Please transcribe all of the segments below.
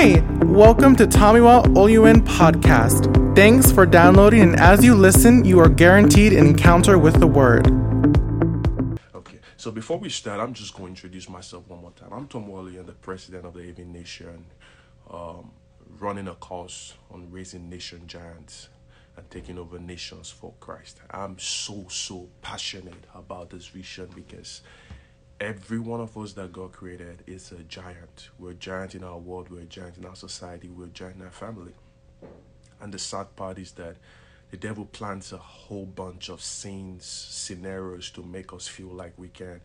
Hi, welcome to Tomiwa Oluen podcast. Thanks for downloading, and as you listen, you are guaranteed an encounter with the Word. Okay, so before we start, I'm just going to introduce myself one more time. I'm Tom I'm the president of the Avon Nation, um, running a course on raising nation giants and taking over nations for Christ. I'm so, so passionate about this vision because every one of us that God created is a giant. We're a giant in our world, we're a giant in our society, we're a giant in our family. And the sad part is that the devil plants a whole bunch of scenes, scenarios to make us feel like we can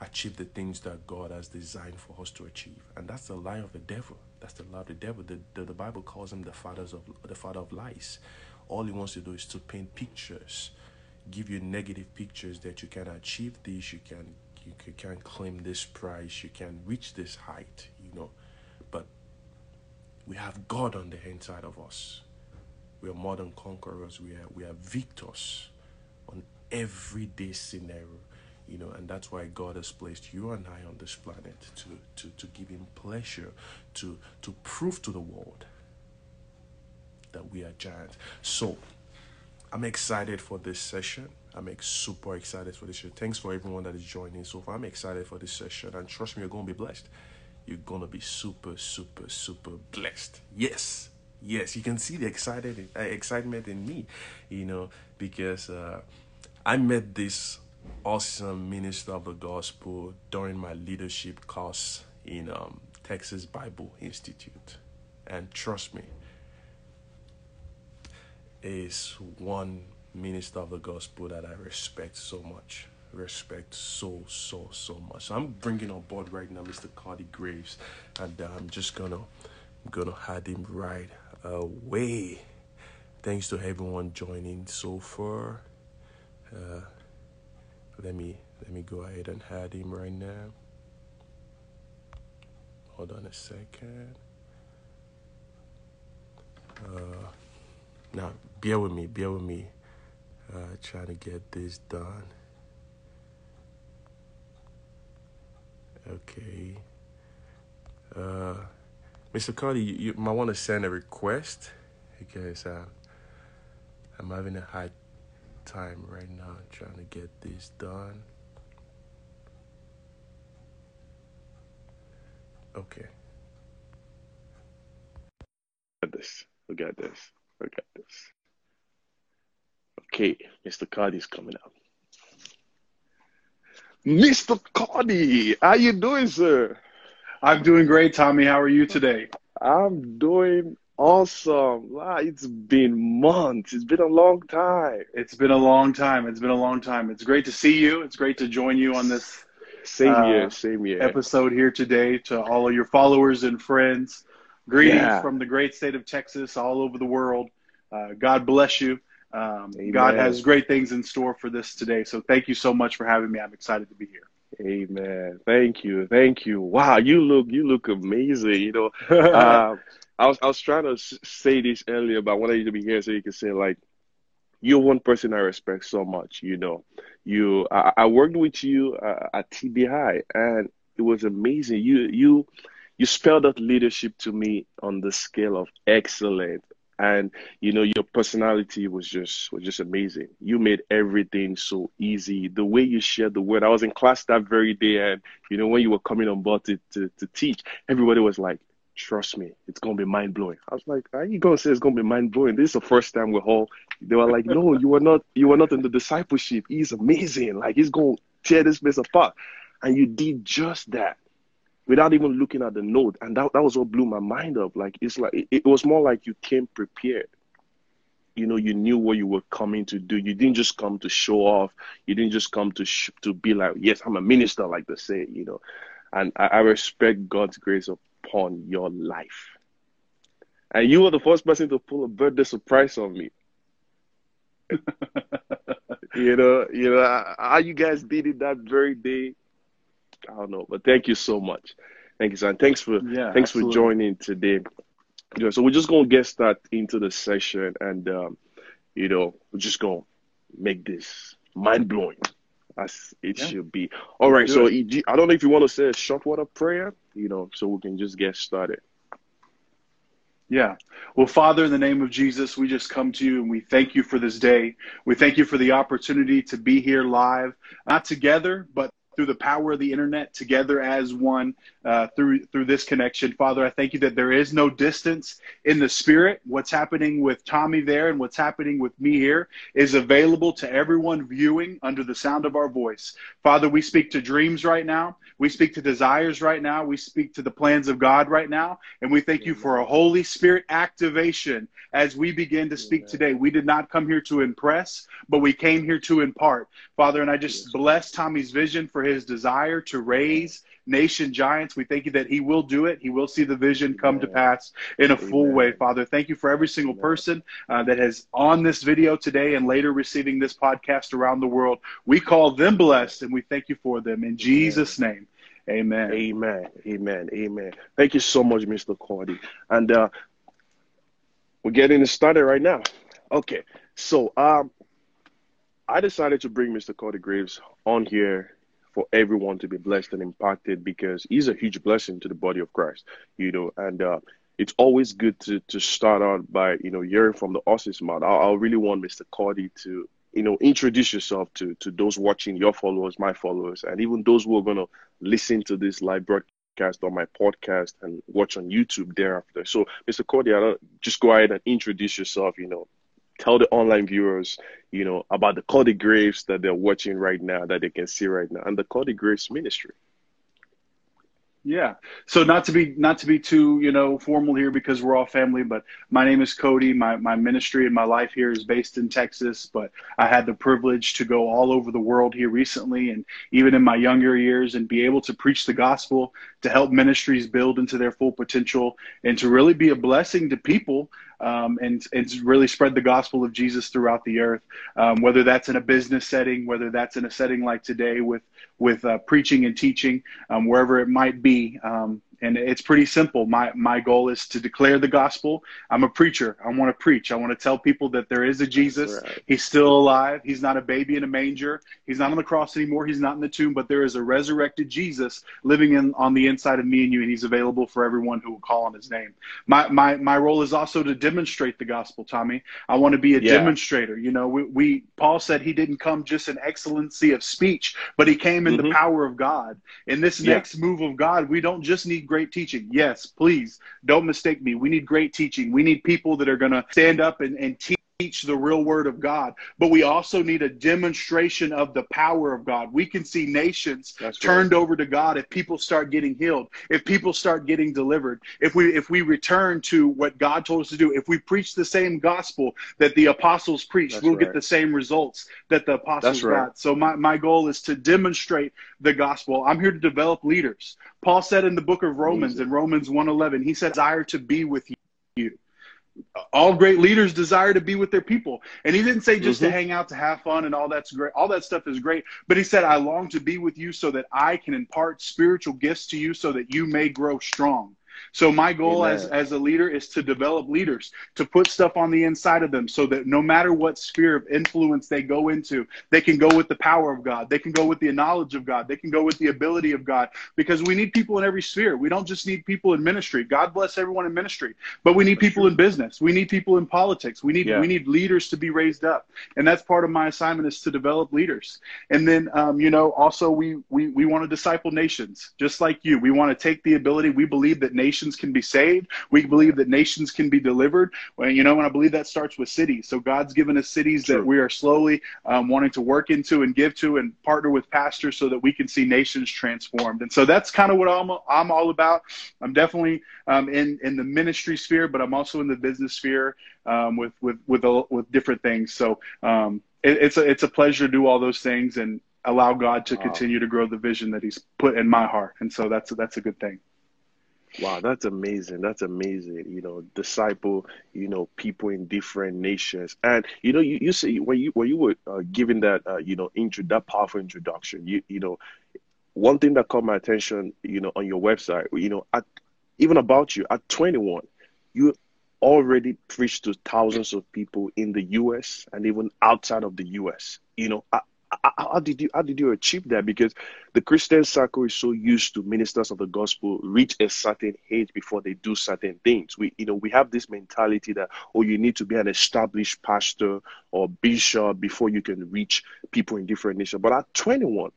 achieve the things that God has designed for us to achieve. And that's the lie of the devil. That's the lie of the devil. The, the, the Bible calls him the fathers of the father of lies. All he wants to do is to paint pictures, give you negative pictures that you can achieve this, you can you can't claim this prize, you can't reach this height, you know. But we have God on the inside of us. We are more than conquerors. We are we are victors on everyday scenario, you know, and that's why God has placed you and I on this planet to to, to give him pleasure, to to prove to the world that we are giants. So I'm excited for this session. I'm super excited for this session. Thanks for everyone that is joining so far. I'm excited for this session, and trust me, you're gonna be blessed. You're gonna be super, super, super blessed. Yes, yes, you can see the excited uh, excitement in me, you know, because uh, I met this awesome minister of the gospel during my leadership course in um, Texas Bible Institute, and trust me, is one minister of the gospel that I respect so much. Respect so, so, so much. So I'm bringing on board right now Mr. Cody Graves, and uh, I'm just gonna, gonna have him right away. Thanks to everyone joining so far. Uh, let me let me go ahead and add him right now. Hold on a second. Uh, now, bear with me, bear with me. Uh, trying to get this done. Okay. Uh, Mr. Cody, you, you might want to send a request because uh, I'm having a hard time right now trying to get this done. Okay. Look at this. Look at this. Look at this. Okay, Mr. Cody's coming up. Mr. Cody, how you doing, sir? I'm doing great, Tommy. How are you today? I'm doing awesome. Wow, it's been months. It's been a long time. It's been a long time. It's been a long time. It's great to see you. It's great to join you on this Same uh, year, same year. episode here today. To all of your followers and friends, greetings Yeah. from the great state of Texas, all over the world. Uh, God bless you. Um, God has great things in store for this today. So thank you so much for having me. I'm excited to be here. Amen. Thank you. Thank you. Wow, you look you look amazing. You know, uh, I was I was trying to s- say this earlier, but I wanted you to be here so you can say like you're one person I respect so much. You know, you I, I worked with you uh, at TBI, and it was amazing. You you you spelled out leadership to me on the scale of excellent. And you know your personality was just was just amazing. You made everything so easy. The way you shared the word. I was in class that very day, and you know when you were coming on board to to, to teach, everybody was like, "Trust me, it's gonna be mind blowing." I was like, "Are you gonna say it's gonna be mind blowing?" This is the first time we're all. They were like, "No, you were not. You were not in the discipleship. He's amazing. Like he's gonna tear this place apart," and you did just that without even looking at the note. And that, that was what blew my mind up. Like, it's like, it, it was more like you came prepared. You know, you knew what you were coming to do. You didn't just come to show off. You didn't just come to sh- to be like, yes, I'm a minister, like they say, you know. And I, I respect God's grace upon your life. And you were the first person to pull a birthday surprise on me. You know, you know how you guys did it that very day. I don't know, but thank you so much. Thank you, son. Thanks for Yeah, thanks absolutely. for joining today. Yeah, so we're just gonna get started into the session, and um, you know, we're just gonna make this mind blowing as it Yeah. should be. All right, so I don't know if you want to say a short word of prayer, you know, so we can just get started. Yeah. Well, Father, in the name of Jesus, we just come to you and we thank you for this day. We thank you for the opportunity to be here live, not together, but through the power of the internet together as one uh, through through this connection. Father i thank you that there is no distance in the spirit. What's happening with tommy there and what's happening with me here is available to everyone viewing under the sound of our voice. Father we speak to dreams right now. We speak to desires right now. We speak to the plans of god right now. And we thank you for a holy spirit activation as we begin to speak today. We did not come here to impress but we came here to impart. Father and i just bless tommy's vision for his desire to raise nation giants. We thank you that he will do it. He will see the vision come to pass in a full way, Father. Thank you for every single person uh, that has on this video today and later receiving this podcast around the world. We call them blessed and we thank you for them in Jesus' name. Amen. Amen. Amen. Amen. Thank you so much, Mr. Cody. And uh, we're getting started right now. Okay. So um, I decided to bring Mr. Cody Graves on here for everyone to be blessed and impacted because he's a huge blessing to the body of Christ, you know, and uh, it's always good to, to start out by, you know, hearing from the horse's mouth. I, I really want Mr. Cody to, you know, introduce yourself to, to those watching your followers, my followers, and even those who are going to listen to this live broadcast on my podcast and watch on YouTube thereafter. So, Mr. Cody, just go ahead and introduce yourself, you know, tell the online viewers, you know, about the Cody Graves that they're watching right now, that they can see right now, and the Cody Graves ministry. Yeah. So not to be not to be too you know formal here because we're all family, but my name is Cody. My my ministry and my life here is based in Texas, but I had the privilege to go all over the world here recently, and even in my younger years, and be able to preach the gospel to help ministries build into their full potential and to really be a blessing to people um, and, and really spread the gospel of Jesus throughout the earth. Um, whether that's in a business setting, whether that's in a setting like today with with uh, preaching and teaching, um, wherever it might be. And it's pretty simple. My my goal is to declare the gospel. I'm a preacher. I want to preach. I want to tell people that there is a Jesus. Right. He's still alive. He's not a baby in a manger. He's not on the cross anymore. He's not in the tomb, but there is a resurrected Jesus living in on the inside of me and you, and he's available for everyone who will call on his name. My my my role is also to demonstrate the gospel, Tommy. I want to be a yeah. demonstrator. You know, we, we Paul said he didn't come just in excellency of speech, but he came in mm-hmm. the power of God. In this yeah. next move of God, we don't just need great teaching. Yes, please don't mistake me. We need great teaching. We need people that are going to stand up and, and teach teach the real word of God, but we also need a demonstration of the power of God. We can see nations That's turned right. over to God if people start getting healed, if people start getting delivered, if we if we return to what God told us to do, if we preach the same gospel that the apostles preached, That's we'll right. get the same results that the apostles right. got. So my, my goal is to demonstrate the gospel. I'm here to develop leaders. Paul said in the book of Romans, in Romans 111, he said, desire to be with you all great leaders desire to be with their people. And he didn't say just mm-hmm. to hang out, to have fun, and all that's great. All that stuff is great. But he said, I long to be with you so that I can impart spiritual gifts to you so that you may grow strong. So my goal as, as a leader is to develop leaders, to put stuff on the inside of them so that no matter what sphere of influence they go into, they can go with the power of God. They can go with the knowledge of God. They can go with the ability of God because we need people in every sphere. We don't just need people in ministry. God bless everyone in ministry, but we need that's people true. in business. We need people in politics. We need, yeah. we need leaders to be raised up. And that's part of my assignment is to develop leaders. And then, um, you know, also we, we, we want to disciple nations just like you. We want to take the ability. We believe that nations nations can be saved. We believe that nations can be delivered. Well, you know, and I believe that starts with cities. So God's given us cities True. that we are slowly um, wanting to work into and give to and partner with pastors so that we can see nations transformed. And so that's kind of what I'm, I'm all about. I'm definitely um, in, in the ministry sphere, but I'm also in the business sphere um, with, with, with, with different things. So um, it, it's, a, it's a pleasure to do all those things and allow God to wow. continue to grow the vision that he's put in my heart. And so that's, that's a good thing. Wow, that's amazing. That's amazing. You know, disciple, you know, people in different nations. And you know, you, you say when you when you were uh, giving that uh, you know, intro that powerful introduction, you you know, one thing that caught my attention, you know, on your website, you know, at, even about you at 21, you already preached to thousands of people in the US and even outside of the US. You know, I, how did you how did you achieve that? Because the Christian circle is so used to ministers of the gospel reach a certain age before they do certain things. We you know we have this mentality that oh you need to be an established pastor or bishop before you can reach people in different nations. But at 21,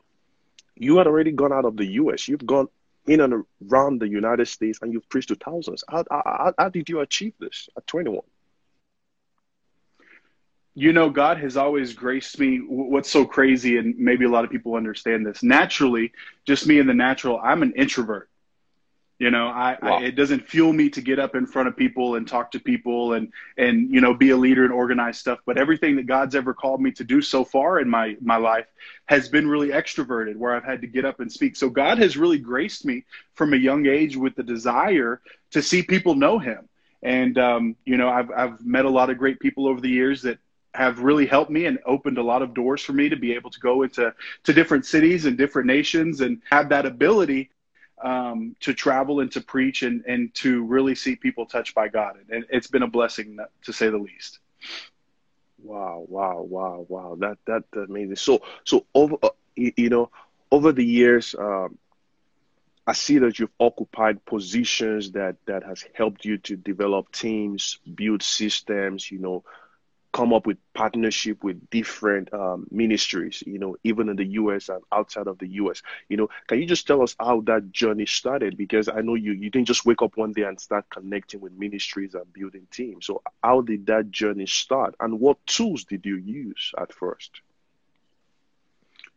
you had already gone out of the U.S. You've gone in and around the United States and you've preached to thousands. How, how, how did you achieve this at 21? You know, God has always graced me. What's so crazy, and maybe a lot of people understand this naturally, just me in the natural, I'm an introvert. You know, I, wow. I, it doesn't fuel me to get up in front of people and talk to people and and you know be a leader and organize stuff. But everything that God's ever called me to do so far in my my life has been really extroverted, where I've had to get up and speak. So God has really graced me from a young age with the desire to see people know Him. And um, you know, I've I've met a lot of great people over the years that have really helped me and opened a lot of doors for me to be able to go into to different cities and different nations and have that ability um, to travel and to preach and, and to really see people touched by God. And it's been a blessing to say the least. Wow, wow, wow, wow. That, that's amazing. So, so over, uh, you know, over the years, um, I see that you've occupied positions that, that has helped you to develop teams, build systems, you know, come up with partnership with different um, ministries, you know, even in the US and outside of the US. You know, can you just tell us how that journey started? Because I know you you didn't just wake up one day and start connecting with ministries and building teams. So how did that journey start and what tools did you use at first?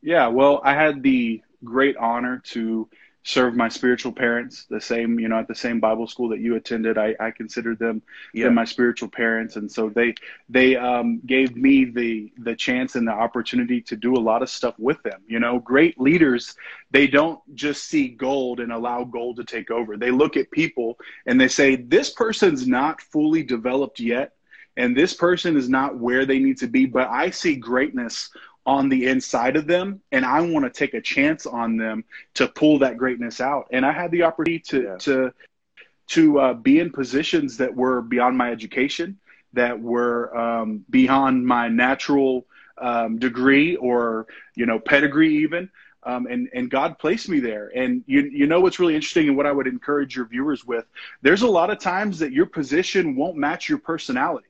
Yeah, well, I had the great honor to serve my spiritual parents the same you know at the same bible school that you attended. I, I considered them yeah. my spiritual parents. And so they they um, gave me the the chance and the opportunity to do a lot of stuff with them. You know great leaders they don't just see gold and allow gold to take over. They look at people and they say this person's not fully developed yet and this person is not where they need to be but i see greatness on the inside of them and I want to take a chance on them to pull that greatness out. And I had the opportunity to yeah. to to uh, be in positions that were beyond my education, that were um, beyond my natural um, degree or you know pedigree even. Um, and and God placed me there. And you you know what's really interesting and what I would encourage your viewers with. There's a lot of times that your position won't match your personality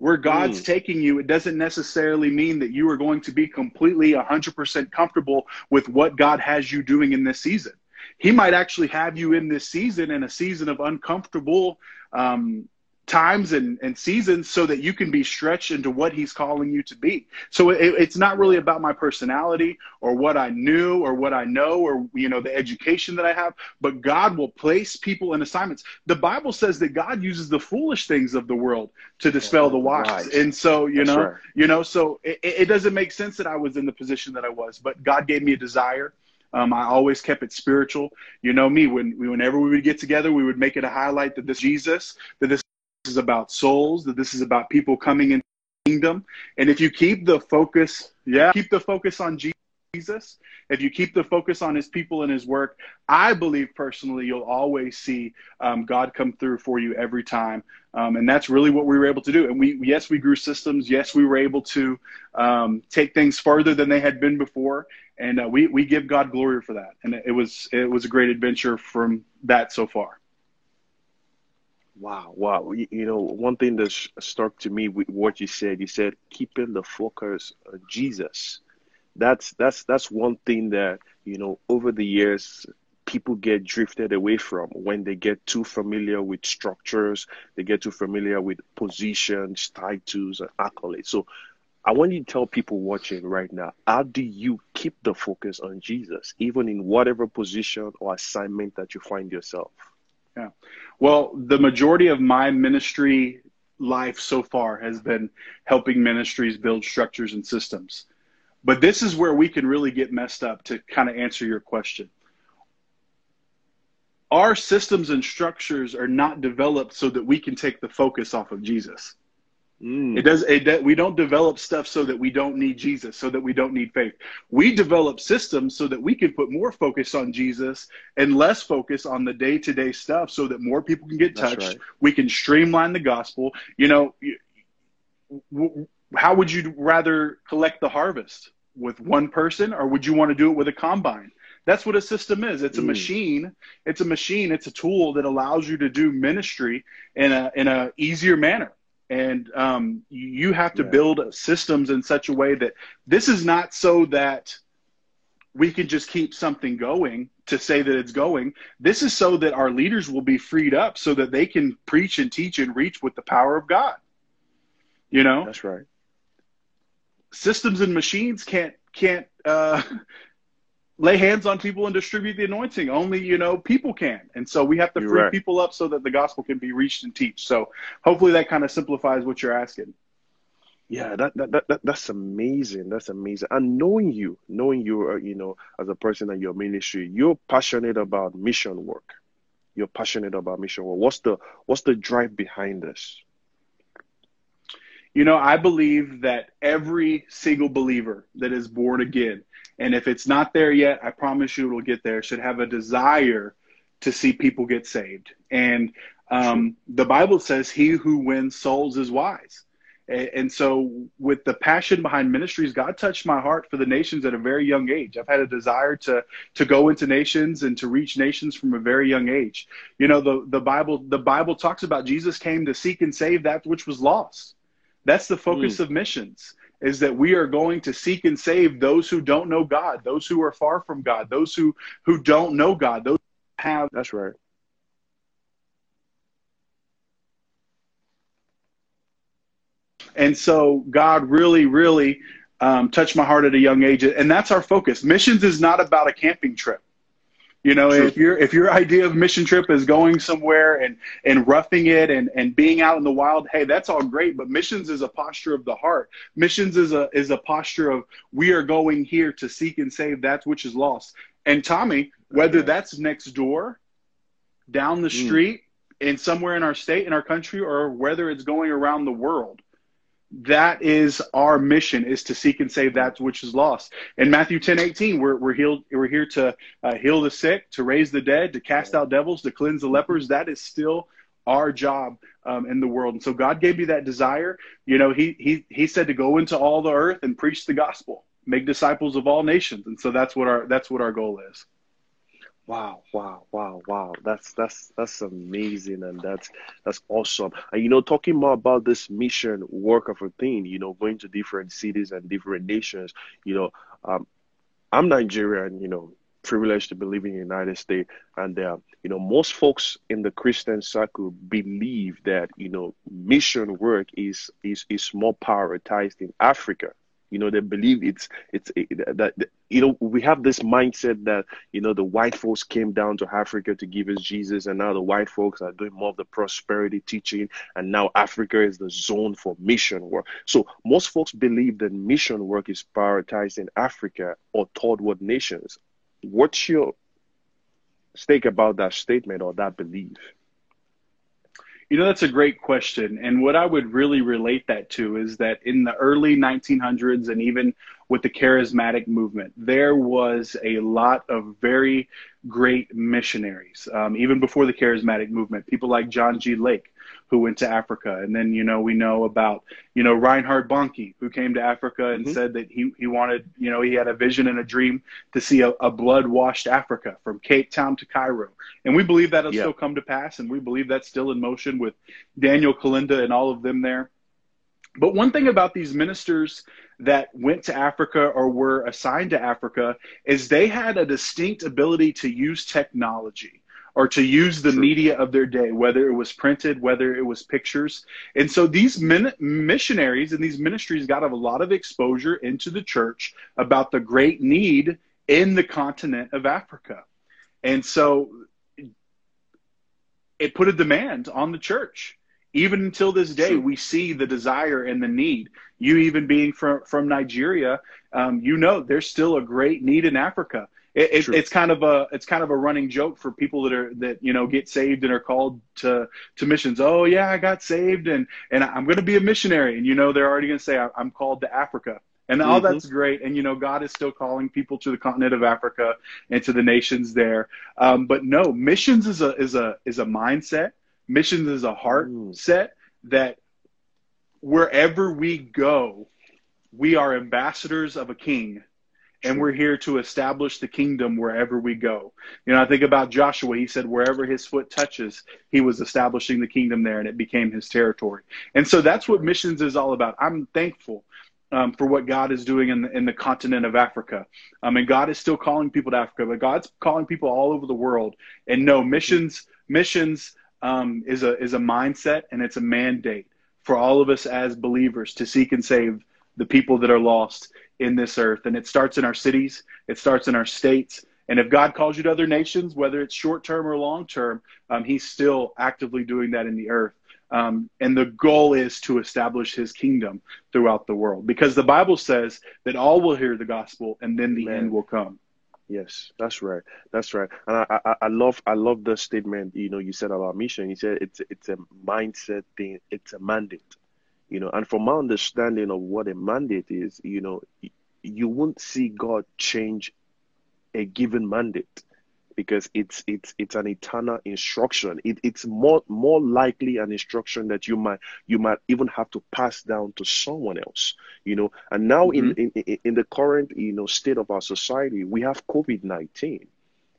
where God's mm. taking you, it doesn't necessarily mean that you are going to be completely 100% comfortable with what God has you doing in this season. He might actually have you in this season in a season of uncomfortable um, times and, and seasons so that you can be stretched into what he's calling you to be. So it, it's not really about my personality or what I knew or what I know or, you know, the education that I have, but God will place people in assignments. The Bible says that God uses the foolish things of the world to dispel the wise. Right. And so, you That's know, right. you know, so it, it doesn't make sense that I was in the position that I was, but God gave me a desire. Um, I always kept it spiritual. You know me, when whenever we would get together, we would make it a highlight that this Jesus, that this is about souls, that this is about people coming into the kingdom. And if you keep the focus, yeah, keep the focus on Jesus, if you keep the focus on his people and his work, I believe personally you'll always see um, God come through for you every time. Um, and that's really what we were able to do. And we, yes, we grew systems. Yes, we were able to um, take things further than they had been before. And uh, we, we give God glory for that. And it was, it was a great adventure from that so far. Wow, wow. You, you know, one thing that struck to me with what you said, you said keeping the focus on Jesus. That's that's that's one thing that, you know, over the years people get drifted away from when they get too familiar with structures, they get too familiar with positions, titles, and accolades. So I want you to tell people watching right now, how do you keep the focus on Jesus, even in whatever position or assignment that you find yourself? Yeah. Well, the majority of my ministry life so far has been helping ministries build structures and systems. But this is where we can really get messed up to kind of answer your question. Our systems and structures are not developed so that we can take the focus off of Jesus. Mm. It does. It, we don't develop stuff so that we don't need Jesus, so that we don't need faith. We develop systems so that we can put more focus on Jesus and less focus on the day to day stuff, so that more people can get touched. Right. We can streamline the gospel. You know, how would you rather collect the harvest? with one person, or would you want to do it with a combine? That's what a system is. It's a Mm. machine. It's a machine. It's a tool that allows you to do ministry in a in a easier manner. And um, you have to Yeah. build systems in such a way that this is not so that we can just keep something going to say that it's going. This is so that our leaders will be freed up so that they can preach and teach and reach with the power of God. You know, That's right. systems and machines can't can't uh, lay hands on people and distribute the anointing. Only you know people can, and so we have to You're free right. people up so that the gospel can be reached and teach. So hopefully that kind of simplifies what you're asking. Yeah, that, that, that, that that's amazing. That's amazing. And knowing you, knowing you, uh, you know, as a person in your ministry, you're passionate about mission work. You're passionate about mission work. What's the what's the drive behind this? You know, I believe that every single believer that is born again, and if it's not there yet, I promise you it'll get there, should have a desire to see people get saved. And um, the Bible says, He who wins souls is wise. And so, with the passion behind ministries, God touched my heart for the nations at a very young age. I've had a desire to to go into nations and to reach nations from a very young age. You know, the the Bible the Bible talks about Jesus came to seek and save that which was lost. That's the focus of missions is that we are going to seek and save those who don't know God, those who are far from God, those who who don't know God, those who have That's right. And so God really, really um, touched my heart at a young age, and that's our focus. Missions is not about a camping trip. You know, True. if your if your idea of mission trip is going somewhere and and roughing it and and being out in the wild, hey, that's all great. But missions is a posture of the heart. Missions is a is a posture of we are going here to seek and save that which is lost. And Tommy, whether that's next door, down the Mm. street, in somewhere in our state, in our country, or whether it's going around the world, that is our mission is to seek and save that which is lost. In matthew 10 18 we're, we're healed we're here to uh, heal the sick to raise the dead to cast out devils to cleanse the lepers. That is still our job um, in the world. And so god gave me that desire. You know he he he said to go into all the earth and preach the gospel make disciples of all nations. And so that's what our that's what our goal is Wow, wow, wow, wow. That's that's that's amazing and that's that's awesome. And you know, talking more about this mission work of a thing, you know, going to different cities and different nations, you know, um, I'm Nigerian, you know, privileged to be living in the United States, and uh, you know, most folks in the Christian circle believe that you know, mission work is is is more prioritized in Africa. You know, they believe it's it's it, that you know we have this mindset that you know the white folks came down to Africa to give us Jesus, and now the white folks are doing more of the prosperity teaching, and now Africa is the zone for mission work. So most folks believe that mission work is prioritized in Africa or third world nations. What's your stake about that statement or that belief? You know, that's a great question. And what I would really relate that to is that in the early 1900s and even with the charismatic movement, there was a lot of very great missionaries. Um, even before the charismatic movement, people like John G. Lake, who went to Africa. And then, you know, we know about, you know, Reinhard Bonnke, who came to Africa and Mhm. said that he, he wanted, you know, he had a vision and a dream to see a, a blood washed Africa from Cape Town to Cairo. And we believe that'll Yeah. still come to pass. And we believe that's still in motion with Daniel Kolenda and all of them there. But one thing about these ministers that went to Africa or were assigned to Africa is they had a distinct ability to use technology or to use the True. media of their day, whether it was printed, whether it was pictures. And so these min- missionaries and these ministries got a lot of exposure into the church about the great need in the continent of Africa. And so it put a demand on the church. Even until this day, we see the desire and the need. You, even being from, from Nigeria, um, you know there's still a great need in Africa. It, it, it's kind of a it's kind of a running joke for people that are that you know get saved and are called to to missions. Oh yeah, I got saved and and I'm going to be a missionary, and you know they're already going to say "I- I'm called to Africa. And all Mhm. that's great, and you know God is still calling people to the continent of Africa and to the nations there. Um, but no, missions is a is a is a mindset. Missions is a heart Mm. set that wherever we go, we are ambassadors of a king and we're here to establish the kingdom wherever we go. You know, I think about Joshua. He said, wherever his foot touches, he was establishing the kingdom there and it became his territory. And so that's what missions is all about. I'm thankful um, for what God is doing in the, in the continent of Africa. I mean, God is still calling people to Africa, but God's calling people all over the world. And no, missions, missions um, is a is a mindset and it's a mandate for all of us as believers to seek and save the people that are lost in this earth. And it starts in our cities, it starts in our states. And if God calls you to other nations, whether it's short term or long term, um, He's still actively doing that in the earth. Um, and the goal is to establish his kingdom throughout the world because the Bible says that all will hear the gospel and then the end will come. Yes, that's right. That's right. And I, I, I love I love the statement you know you said about mission. You said it's it's a mindset thing. It's a mandate. You know, and from my understanding of what a mandate is, you know, you won't see God change a given mandate because it's it's it's an eternal instruction. It, it's more more likely an instruction that you might you might even have to pass down to someone else. You know, and now mm-hmm. in, in in the current you know state of our society, we have COVID nineteen.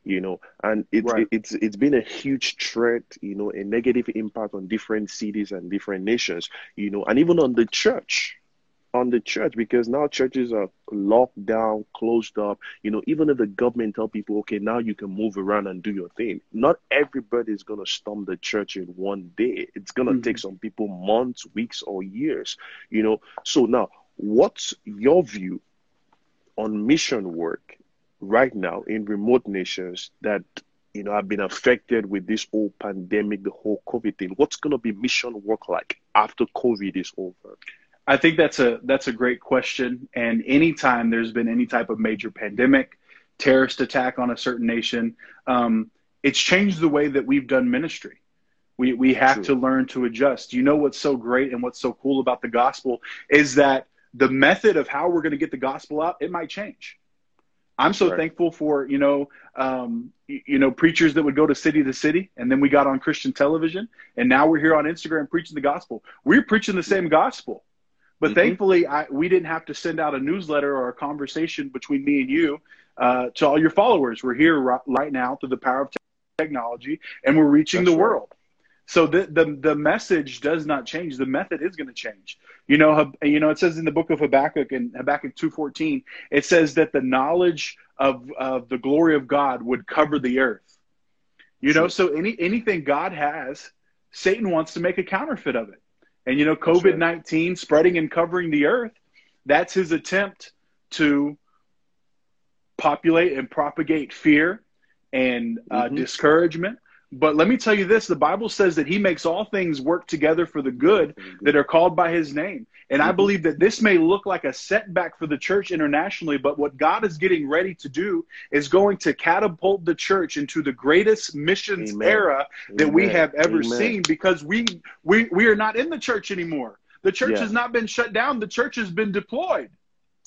You know, and it's right. it's it's been a huge threat. You know, a negative impact on different cities and different nations. You know, and even on the church on the church because now churches are locked down, closed up. You know, even if the government tell people, okay, now you can move around and do your thing, not everybody is gonna storm the church in one day. It's gonna mm-hmm. take some people months, weeks, or years. You know, so now what's your view on mission work right now in remote nations that you know have been affected with this whole pandemic, the whole COVID thing? What's gonna be mission work like after COVID is over? I think that's a that's a great question. And anytime there's been any type of major pandemic, terrorist attack on a certain nation, um, it's changed the way that we've done ministry. We we have True. to learn to adjust. You know what's so great and what's so cool about the gospel is that the method of how we're going to get the gospel out it might change. I'm so right. thankful for you know um, you know preachers that would go to city to city, and then we got on Christian television, and now we're here on Instagram preaching the gospel. We're preaching the same gospel but mm-hmm. thankfully, I, we didn't have to send out a newsletter or a conversation between me and you uh, to all your followers. We're here right, right now through the power of technology, and we're reaching That's the right. world. So the, the the message does not change. The method is going to change. You know, you know, it says in the book of Habakkuk in Habakkuk two fourteen, it says that the knowledge of of the glory of God would cover the earth. You know, so any anything God has, Satan wants to make a counterfeit of it. And you know, COVID 19 spreading and covering the earth, that's his attempt to populate and propagate fear and uh, mm-hmm. discouragement. But let me tell you this the Bible says that he makes all things work together for the good that are called by his name. And I mm-hmm. believe that this may look like a setback for the church internationally, but what God is getting ready to do is going to catapult the church into the greatest missions Amen. era that Amen. we have ever Amen. seen because we, we, we are not in the church anymore. The church yeah. has not been shut down, the church has been deployed.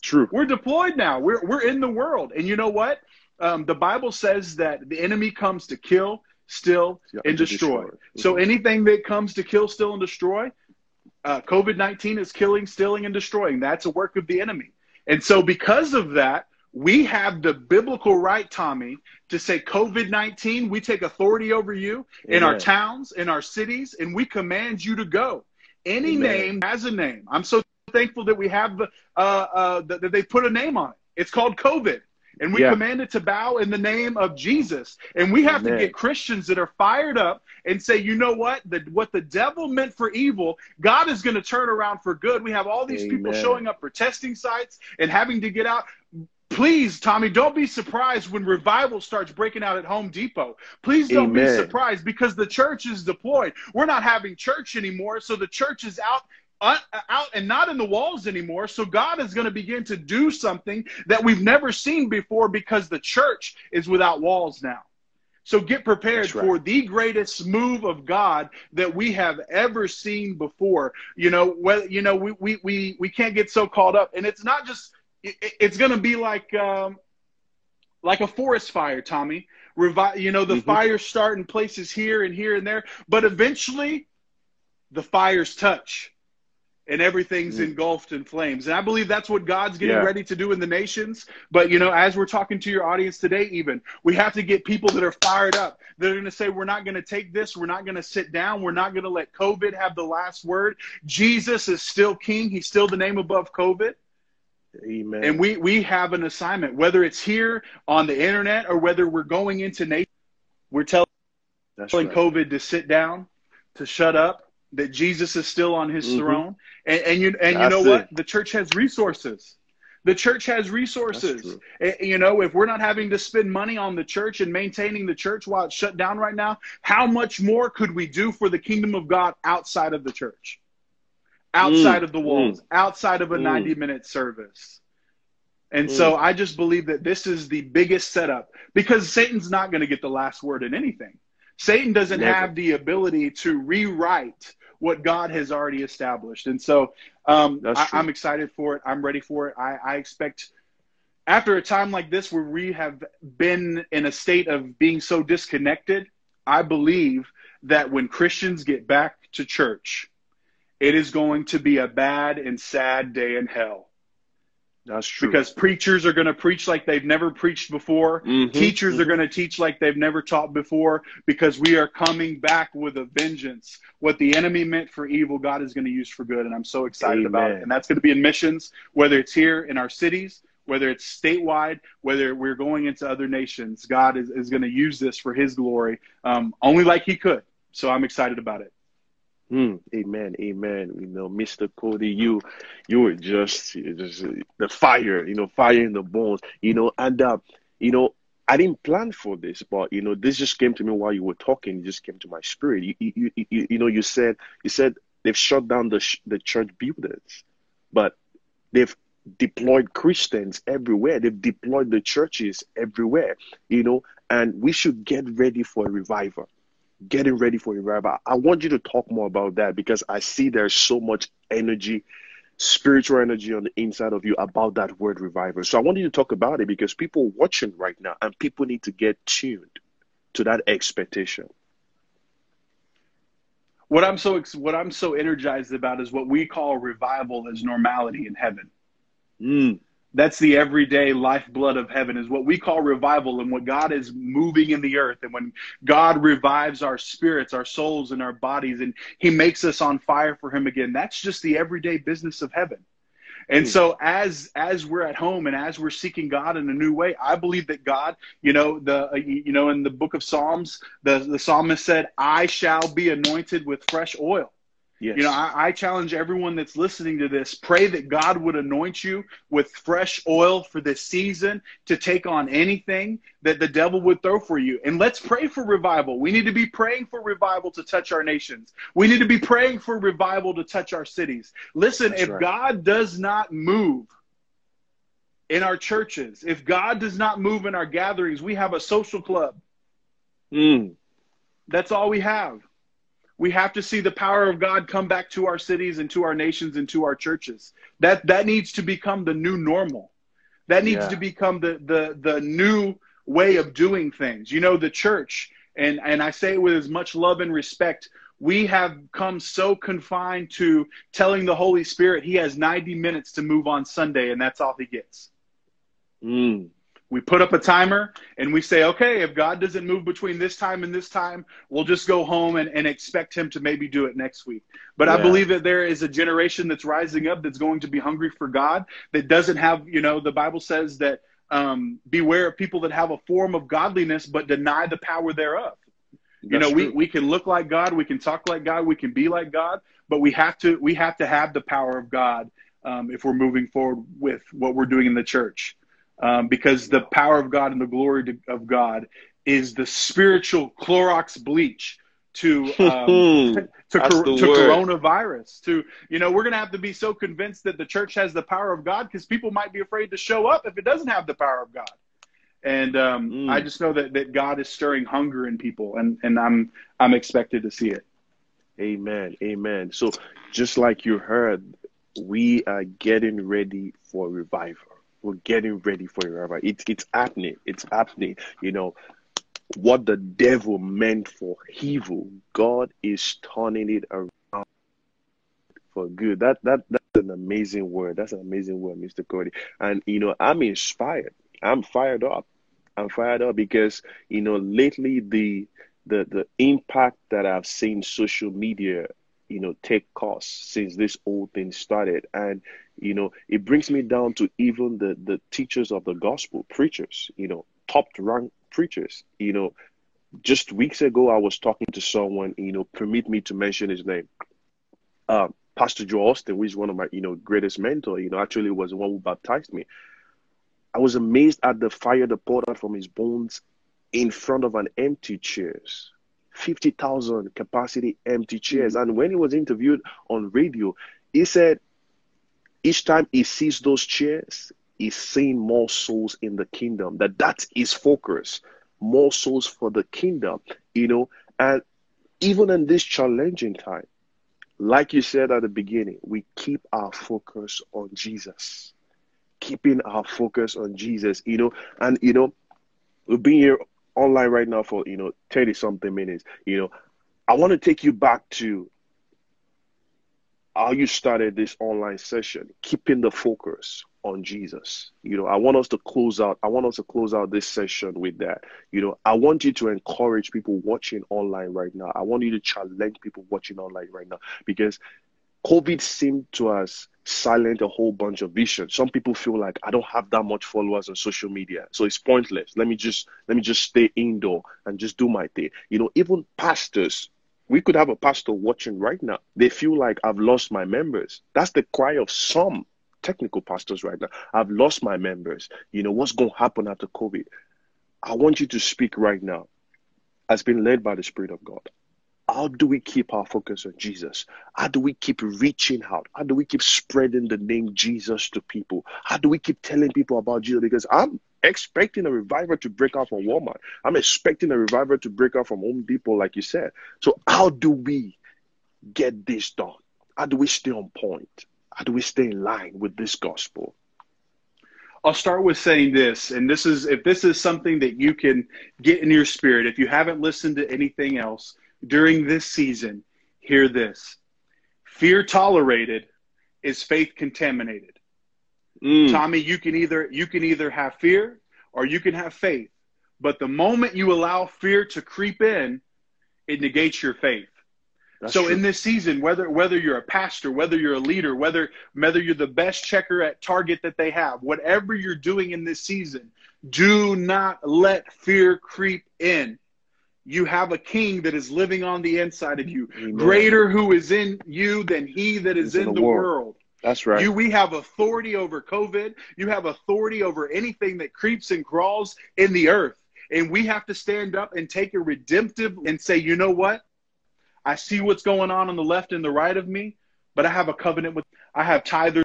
True. We're deployed now. We're, we're in the world. And you know what? Um, the Bible says that the enemy comes to kill, steal, yeah, and destroy. destroy. So anything that comes to kill, steal, and destroy, uh, COVID 19 is killing, stealing, and destroying. That's a work of the enemy. And so, because of that, we have the biblical right, Tommy, to say COVID 19, we take authority over you in our towns, in our cities, and we command you to go. Any Amen. name has a name. I'm so thankful that we have the, uh, uh, that they put a name on it. It's called COVID. And we yeah. command it to bow in the name of Jesus. And we have Amen. to get Christians that are fired up and say, you know what? The, what the devil meant for evil, God is going to turn around for good. We have all these Amen. people showing up for testing sites and having to get out. Please, Tommy, don't be surprised when revival starts breaking out at Home Depot. Please don't Amen. be surprised because the church is deployed. We're not having church anymore, so the church is out out and not in the walls anymore. So God is going to begin to do something that we've never seen before because the church is without walls now. So get prepared right. for the greatest move of God that we have ever seen before. You know, well, you know, we, we, we, we can't get so caught up and it's not just, it, it's going to be like, um, like a forest fire, Tommy. Revi- you know, the mm-hmm. fires start in places here and here and there, but eventually the fires touch and everything's Mm. engulfed in flames. And I believe that's what God's getting Yeah. ready to do in the nations. But, you know, as we're talking to your audience today, even, we have to get people that are fired up. They're going to say, we're not going to take this. We're not going to sit down. We're not going to let COVID have the last word. Jesus is still king. He's still the name above COVID. Amen. And we, we have an assignment, whether it's here on the internet or whether we're going into nation. We're telling telling right. COVID to sit down, to shut up, that Jesus is still on his Mhm. throne. And, and you and you That's know what? The church has resources. The church has resources. true. Eh, You know, if we're not having to spend money on the church and maintaining the church while it's shut down right now, how much more could we do for the kingdom of God outside of the church? Outside Mm, of the walls, outside of a mm. 90 minute service. And so I just believe that this is the biggest setup because Satan's not going to get the last word in anything. Satan doesn't Never. have the ability to rewrite what God has already established. And so um, I, I'm excited for it. I'm ready for it. I, I expect after a time like this where we have been in a state of being so disconnected, I believe that when Christians get back to church, it is going to be a bad and sad day in hell That's true. because preachers are going to preach like they've never preached before. Mhm, Teachers are mhm. going to teach like they've never taught before because we are coming back with a vengeance. What the enemy meant for evil, God is going to use for good. And I'm so excited about it. And that's going to be in missions, whether it's here in our cities, whether it's statewide, whether we're going into other nations. God is, is going to use this for his glory, um, only like he could. So I'm excited about it. Mm, amen, amen. You know, Mr. Cody, you you were just just the fire, you know, fire in the bones, you know, and uh, you know, I didn't plan for this, but you know, this just came to me while you were talking. It just came to my spirit. You you you, you, you know, you said you said they've shut down the sh- the church buildings, but they've deployed Christians everywhere. They've deployed the churches everywhere, you know, and we should get ready for a revival getting ready for a revival. I want you to talk more about that because I see there's so much energy, spiritual energy on the inside of you about that word revival. So I want you to talk about it because people watching right now and people need to get tuned to that expectation. What I'm so what I'm so energized about is what we call revival as normality in heaven. Mm, That's the everyday lifeblood of heaven, is what we call revival, and what God is moving in the earth. And when God revives our spirits, our souls, and our bodies, and He makes us on fire for Him again, that's just the everyday business of heaven. And Hmm. so, as as we're at home and as we're seeking God in a new way, I believe that God, you know, the uh, you know, in the book of Psalms, the the psalmist said, "I shall be anointed with fresh oil." Yes. You know, I, I challenge everyone that's listening to this pray that God would anoint you with fresh oil for this season to take on anything that the devil would throw for you. And let's pray for revival. We need to be praying for revival to touch our nations. We need to be praying for revival to touch our cities. Listen, That's if right. God does not move, in our churches, if God does not move in our gatherings, we have a social club. Mm, That's all we have. We have to see the power of God come back to our cities and to our nations and to our churches. That that needs to become the new normal. That needs Yeah. to become the the the new way of doing things. You know, the church, and and I say it with as much love and respect. We have come so confined to telling the Holy Spirit He has 90 minutes to move on Sunday, and that's all He gets. mm, We put up a timer and we say, okay, if God doesn't move between this time and this time, we'll just go home and, and expect Him to maybe do it next week. But I believe that there is a generation that's rising up that's going to be hungry for God, that doesn't have, you know, the Bible says that um, beware of people that have a form of godliness but deny the power thereof. You know, That's we, we can look like God, we can talk like God, we can be like God, but we have to we have to have the power of God um, if we're moving forward with what we're doing in the church, um, because the power of God and the glory to, of God is the spiritual Clorox bleach to um, to, cor- to coronavirus. To you know, we're going to have to be so convinced that the church has the power of God because people might be afraid to show up if it doesn't have the power of God. And um, Mm. I just know that, that God is stirring hunger in people, and, and I'm I'm expected to see it. Amen. Amen. So just like you heard, we are getting ready for revival. We're getting ready for revival. It's it's happening. It's happening. You know, what the devil meant for evil, God is turning it around for good. That that that's an amazing word. That's an amazing word, Mr. Cody. And you know, I'm inspired. I'm fired up. I'm fired up because you know lately the the the impact that I've seen social media you know take cost since this whole thing started and you know it brings me down to even the the teachers of the gospel preachers you know top rank preachers you know just weeks ago I was talking to someone you know permit me to mention his name uh, Pastor Joe Austin, who is one of my, you know, greatest mentor, you know, actually was the one who baptized me. I was amazed at the fire that poured out from his bones in front of an empty chairs. 50,000 capacity empty chairs. And when he was interviewed on radio, he said each time he sees those chairs, he's seeing more souls in the kingdom. That that's his focus. More souls for the kingdom, you know. And even in this challenging time, like you said at the beginning, we keep our focus on Jesus. Keeping our focus on Jesus, you know, and you know, we've been here online right now for you know 30 something minutes. You know, I want to take you back to how you started this online session, keeping the focus on Jesus. You know, I want us to close out. I want us to close out this session with that. You know, I want you to encourage people watching online right now. I want you to challenge people watching online right now because COVID seemed to us silent a whole bunch of vision. Some people feel like I don't have that much followers on social media, so it's pointless. Let me just let me just stay indoor and just do my thing. You know, even pastors we could have a pastor watching right now. They feel like I've lost my members. That's the cry of some technical pastors right now. I've lost my members. You know, what's going to happen after COVID? I want you to speak right now as been led by the Spirit of God. How do we keep our focus on Jesus? How do we keep reaching out? How do we keep spreading the name Jesus to people? How do we keep telling people about Jesus? Because I'm expecting a revival to break out from Walmart. I'm expecting a revival to break out from Home Depot, like you said. So, how do we get this done? How do we stay on point? How do we stay in line with this gospel? I'll start with saying this, and this is if this is something that you can get in your spirit, if you haven't listened to anything else during this season, hear this. Fear tolerated is faith contaminated. Mm. Tommy, you can either you can either have fear or you can have faith. But the moment you allow fear to creep in, it negates your faith. That's so true. in this season, whether whether you're a pastor, whether you're a leader, whether whether you're the best checker at Target that they have, whatever you're doing in this season, do not let fear creep in. You have a king that is living on the inside of you. Amen. Greater who is in you than he that is in, in, the, world. world. That's right. You, we have authority over COVID. You have authority over anything that creeps and crawls in the earth. And we have to stand up and take a redemptive and say, you know what? I see what's going on on the left and the right of me, but I have a covenant with, I have tithers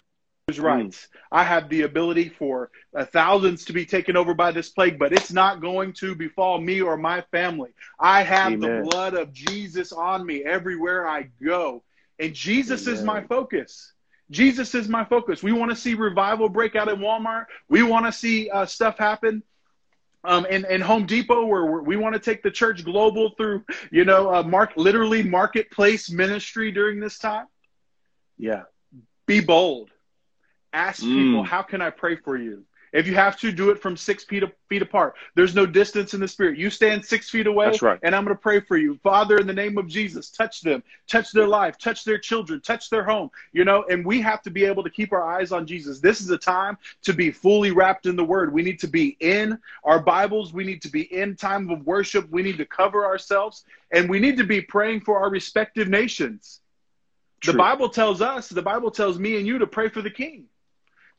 rights. Mm. I have the ability for thousands to be taken over by this plague, but it's not going to befall me or my family. I have Amen. the blood of Jesus on me everywhere I go. And Jesus Amen. is my focus. Jesus is my focus. We want to see revival break out in Walmart. We want to see uh, stuff happen um, in, in Home Depot, where we want to take the church global through, you know, uh, mark literally marketplace ministry during this time. Yeah. Be bold. Ask mm. people, how can I pray for you? If you have to, do it from six feet, feet apart. There's no distance in the spirit. You stand six feet away, That's right. and I'm going to pray for you. Father, in the name of Jesus, touch them, touch their life, touch their children, touch their home, you know, and we have to be able to keep our eyes on Jesus. This is a time to be fully wrapped in the word. We need to be in our Bibles. We need to be in time of worship. We need to cover ourselves, and we need to be praying for our respective nations. True. The Bible tells us, the Bible tells me and you to pray for the king.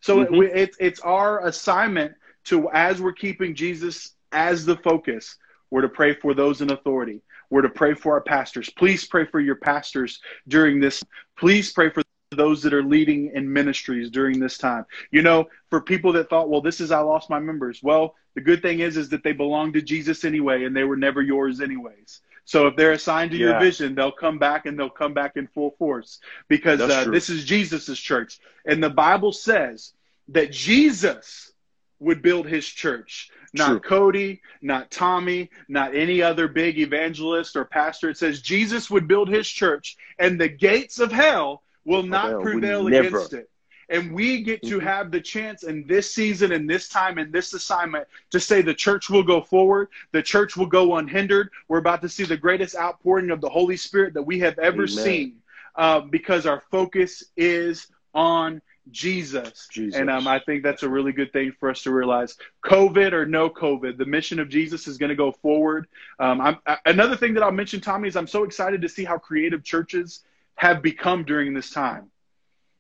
So mm-hmm. it, it's it's our assignment to as we're keeping Jesus as the focus, we're to pray for those in authority. We're to pray for our pastors. Please pray for your pastors during this. Please pray for those that are leading in ministries during this time. You know, for people that thought, well, this is I lost my members. Well, the good thing is is that they belong to Jesus anyway and they were never yours anyways. So if they're assigned to yeah. your vision, they'll come back and they'll come back in full force because uh, this is Jesus's church. And the Bible says that Jesus would build his church, not True. Cody, not Tommy, not any other big evangelist or pastor. It says Jesus would build his church and the gates of hell will not prevail never. against it. And we get to Mhm. have the chance in this season and this time and this assignment to say the church will go forward. The church will go unhindered. We're about to see the greatest outpouring of the Holy Spirit that we have ever Amen. seen uh, because our focus is on Jesus. Jesus. And um, I think that's a really good thing for us to realize. COVID or no COVID, the mission of Jesus is going to go forward. Um, I'm, I, another thing that I'll mention, Tommy, is I'm so excited to see how creative churches have become during this time.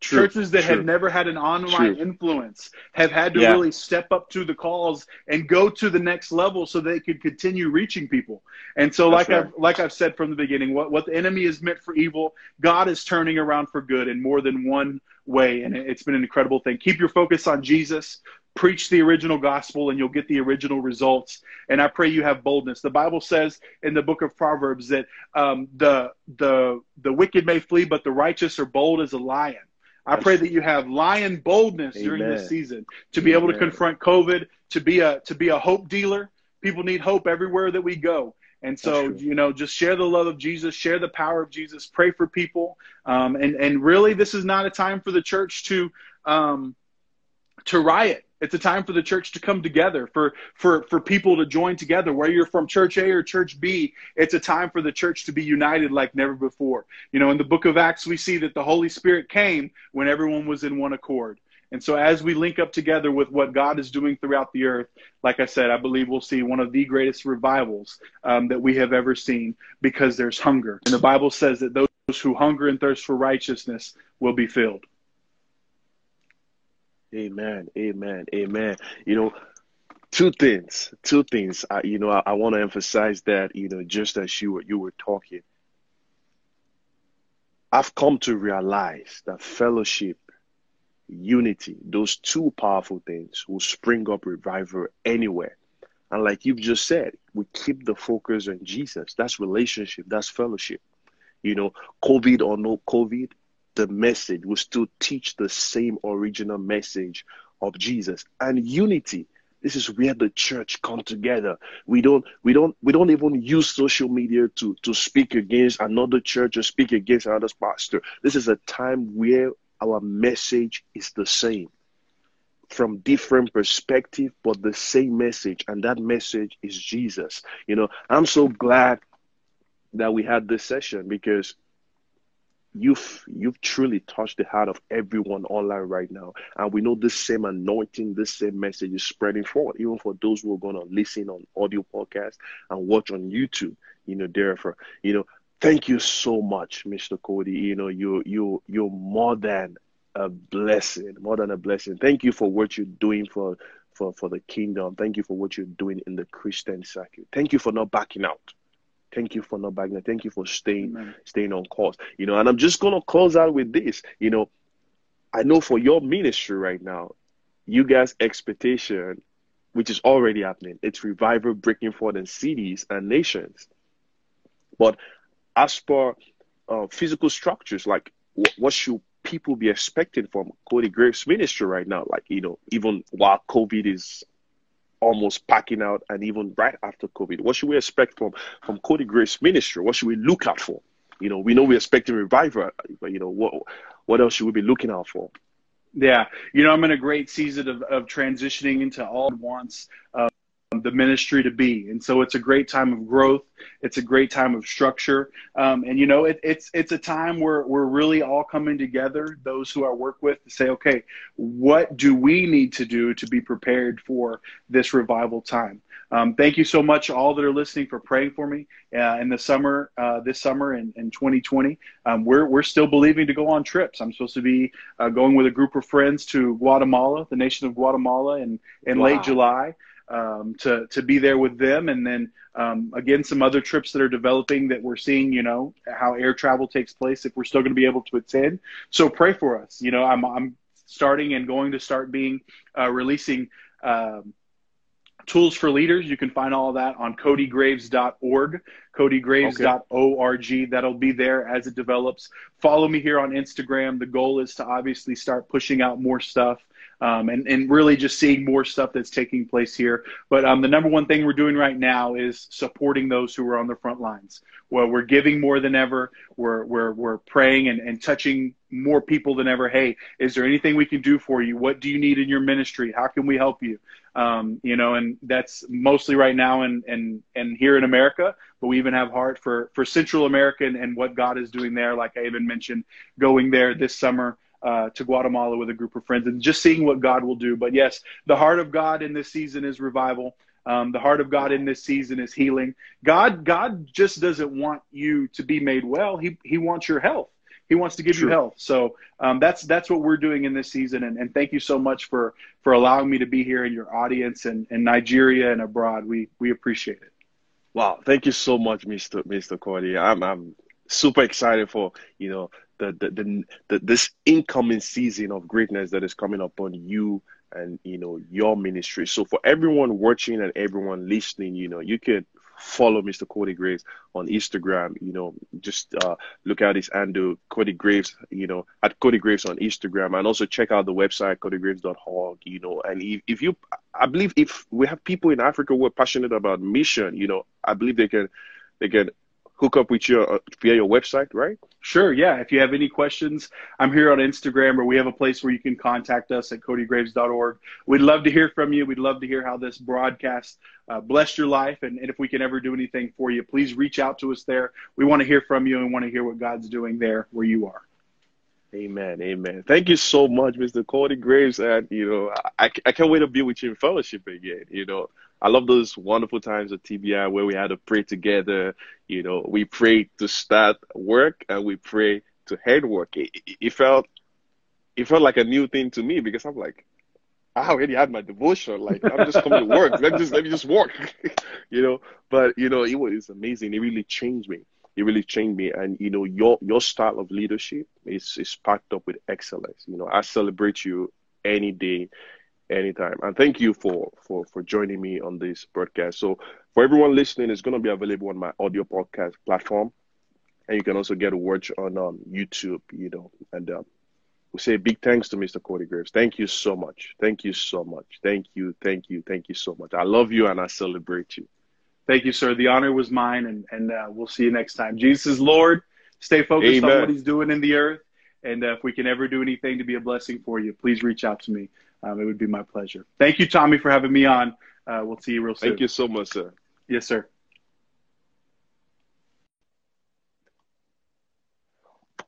True, Churches that true. had never had an online True. influence have had to Yeah. really step up to the calls and go to the next level so they could continue reaching people. And so, That's like right. I've like I've said from the beginning, what what the enemy is meant for evil, God is turning around for good in more than one way, and it- it's been an incredible thing. Keep your focus on Jesus. Preach the original gospel, and you'll get the original results. And I pray you have boldness. The Bible says in the book of Proverbs that um, the the the wicked may flee, but the righteous are bold as a lion. I pray that you have lion boldness during this season to be able to confront COVID, to be a to be a hope dealer. People need hope everywhere that we go. And so, you know, just share the love of Jesus, share the power of Jesus, pray for people. Um, and, and really, this is not a time for the church to, um, to riot. It's a time for the church to come together, for, for, for people to join together. Where you're from church A or church B, it's a time for the church to be united like never before. You know, in the book of Acts, we see that the Holy Spirit came when everyone was in one accord. And so, as we link up together with what God is doing throughout the earth, like I said, I believe we'll see one of the greatest revivals um, that we have ever seen because there's hunger. And the Bible says that those who hunger and thirst for righteousness will be filled. Amen. Amen. Amen. You know, two things. Two things. I, you know, I, I want to emphasize that. You know, just as you were you were talking, I've come to realize that fellowship, unity, those two powerful things will spring up revival anywhere. And like you've just said, we keep the focus on Jesus. That's relationship. That's fellowship. You know, COVID or no COVID, the message will still teach the same original message of Jesus and unity. This is where the church come together. We don't, we don't, we don't even use social media to to speak against another church or speak against another pastor. This is a time where our message is the same from different perspective, but the same message, and that message is Jesus. You know, I'm so glad that we had this session because you've you've truly touched the heart of everyone online right now. And we know this same anointing this same message is spreading forward even for those who are going to listen on audio podcast and watch on youtube you know therefore you know. Thank you so much mr cody. You know you you you're more than a blessing more than a blessing. Thank you for what you're doing for for for the kingdom. Thank you for what you're doing in the christian circuit. Thank you for not backing out Thank you for not backing. Thank you for staying Amen. staying on course. You know, and I'm just gonna close out with this. You know, I know for your ministry right now, you guys' expectation, which is already happening, it's revival breaking forth in cities and nations. But as for uh, physical structures, like what, what should people be expecting from Cody Graves ministry right now? Like, you know, even while COVID is almost packing out and even right after COVID, what should we expect from, from Cody Graves ministry? What should we look out for? You know, we know we're expecting revival, but you know, what what else should we be looking out for? Yeah, you know, I'm in a great season of, of transitioning into all wants uh, the ministry to be, and so it's a great time of growth. It's a great time of structure, um, and you know, it, it's it's a time where we're really all coming together. Those who I work with to say, okay, what do we need to do to be prepared for this revival time? Um, thank you so much, all that are listening, for praying for me uh, in the summer, uh, this summer in, in 2020. Um, we're we're still believing to go on trips. I'm supposed to be uh, going with a group of friends to Guatemala, the nation of Guatemala, in in Wow. late July. Um, to to be there with them, and then um, again some other trips that are developing that we're seeing. You know how air travel takes place if we're still going to be able to attend. So pray for us. You know I'm I'm starting and going to start being uh, releasing. Um, Tools for Leaders. You can find all of that on codygraves.org, codygraves.org. That'll be there as it develops. Follow me here on Instagram. The goal is to obviously start pushing out more stuff um, and and really just seeing more stuff that's taking place here. But um, the number one thing we're doing right now is supporting those who are on the front lines. Well, we're giving more than ever. We're we're we're praying and, and touching more people than ever. Hey, is there anything we can do for you? What do you need in your ministry? How can we help you? Um, you know, and that's mostly right now and and and here in America. But we even have heart for for Central America and, and what God is doing there. Like I even mentioned, going there this summer uh, to Guatemala with a group of friends and just seeing what God will do. But yes, the heart of God in this season is revival. Um, the heart of God in this season is healing. God, God just doesn't want you to be made well. He He wants your health. He wants to give True. you health. So um, that's that's what we're doing in this season. And, and thank you so much for for allowing me to be here in your audience and in Nigeria and abroad. We we appreciate it. Wow, thank you so much, Mr. Mr. Cody. I'm I'm super excited for you know the, the, the, the, this incoming season of greatness that is coming upon you and you know your ministry. So for everyone watching and everyone listening, you know, you could follow Mr. Cody Graves on Instagram. You know, just uh, look out his handle, Cody Graves. You know, at Cody Graves on Instagram, and also check out the website codygraves.org. You know, and if, if you, I believe if we have people in Africa who are passionate about mission, you know, I believe they can, they can hook up with you uh, via your website, right? Sure. Yeah. If you have any questions, I'm here on Instagram, or we have a place where you can contact us at codygraves.org. We'd love to hear from you. We'd love to hear how this broadcast uh, blessed your life, and, and if we can ever do anything for you, please reach out to us there. We want to hear from you and want to hear what God's doing there where you are. Amen. Amen. Thank you so much, Mr. Cody Graves. And, you know, I, I can't wait to be with you in fellowship again. You know, I love those wonderful times at TBI where we had to pray together. You know, we pray to start work and we pray to head work. It, it, it felt, it felt like a new thing to me because I'm like, I already had my devotion. Like I'm just coming to work. Let me just let me just work. you know. But you know, it was amazing. It really changed me it really changed me. And you know, your your style of leadership is is packed up with excellence. You know, I celebrate you any day, anytime. And thank you for for for joining me on this broadcast. So for everyone listening, it's going to be available on my audio podcast platform, and you can also get a watch on um, YouTube. You know, and um, we say big thanks to Mr. Cody Graves. Thank you so much. Thank you so much. Thank you. Thank you. Thank you so much. I love you and I celebrate you. Thank you, sir. The honor was mine, and, and uh, we'll see you next time. Jesus is Lord. Stay focused Amen. on what he's doing in the earth. And uh, if we can ever do anything to be a blessing for you, please reach out to me. Um, it would be my pleasure. Thank you, Tommy, for having me on. Uh, we'll see you real soon. Thank you so much, sir. Yes, sir.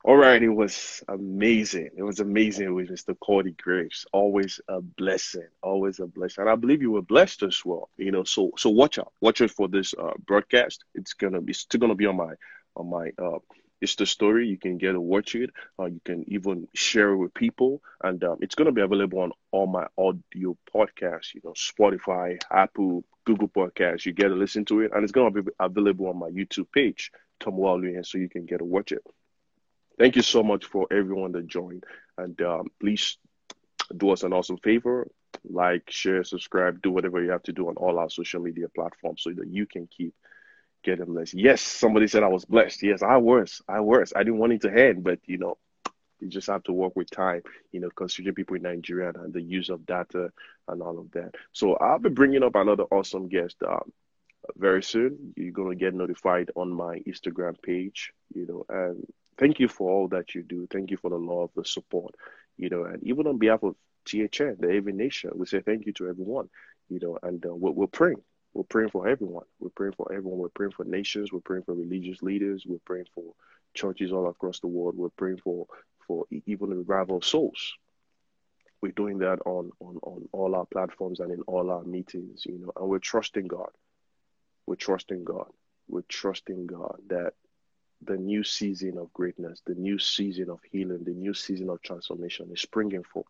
All right, it was amazing. It was amazing with Mr. Cody Graves. Always a blessing. Always a blessing. And I believe you were blessed as well. You know, so so watch out. Watch out for this uh, broadcast. It's gonna be still gonna be on my on my uh it's the story. You can get to watch it. Uh, you can even share it with people, and um, it's gonna be available on all my audio podcasts. You know, Spotify, Apple, Google Podcasts. You get to listen to it, and it's gonna be available on my YouTube page, Tom Waluyan, so you can get to watch it. Thank you so much for everyone that joined. And um, please do us an awesome favor like, share, subscribe, do whatever you have to do on all our social media platforms so that you can keep getting blessed. Yes, somebody said I was blessed. Yes, I was. I was. I didn't want it to end, but you know, you just have to work with time, you know, considering people in Nigeria and the use of data and all of that. So I'll be bringing up another awesome guest um, very soon. You're going to get notified on my Instagram page, you know, and thank you for all that you do. Thank you for the love, the support, you know, and even on behalf of THN, the Heaven Nation, we say thank you to everyone, you know, and uh, we're, we're praying. We're praying for everyone. We're praying for everyone. We're praying for nations. We're praying for religious leaders. We're praying for churches all across the world. We're praying for for even the revival of souls. We're doing that on, on, on all our platforms and in all our meetings, you know, and we're trusting God. We're trusting God. We're trusting God that the new season of greatness, the new season of healing, the new season of transformation is springing forth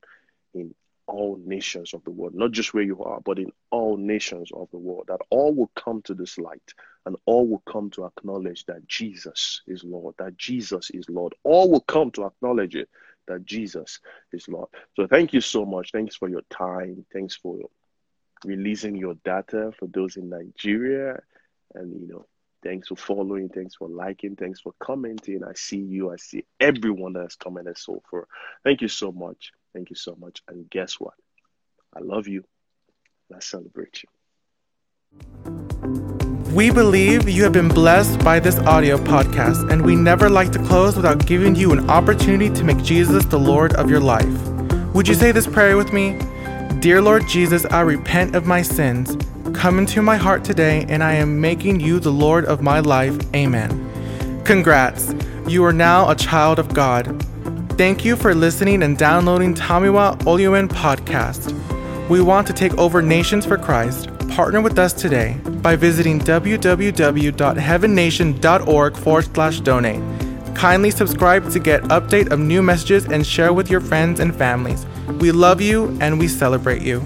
in all nations of the world, not just where you are, but in all nations of the world, that all will come to this light and all will come to acknowledge that Jesus is Lord, that Jesus is Lord. All will come to acknowledge it, that Jesus is Lord. So thank you so much. Thanks for your time. Thanks for releasing your data for those in Nigeria and, you know, Thanks for following. Thanks for liking. Thanks for commenting. I see you. I see everyone that has commented so far. Thank you so much. Thank you so much. And guess what? I love you. Let's celebrate you. We believe you have been blessed by this audio podcast, and we never like to close without giving you an opportunity to make Jesus the Lord of your life. Would you say this prayer with me? Dear Lord Jesus, I repent of my sins. Come into my heart today, and I am making you the Lord of my life. Amen. Congrats, you are now a child of God. Thank you for listening and downloading Tamiwa Oluen podcast. We want to take over nations for Christ. Partner with us today by visiting www.heavennation.org forward slash donate. Kindly subscribe to get update of new messages and share with your friends and families. We love you and we celebrate you.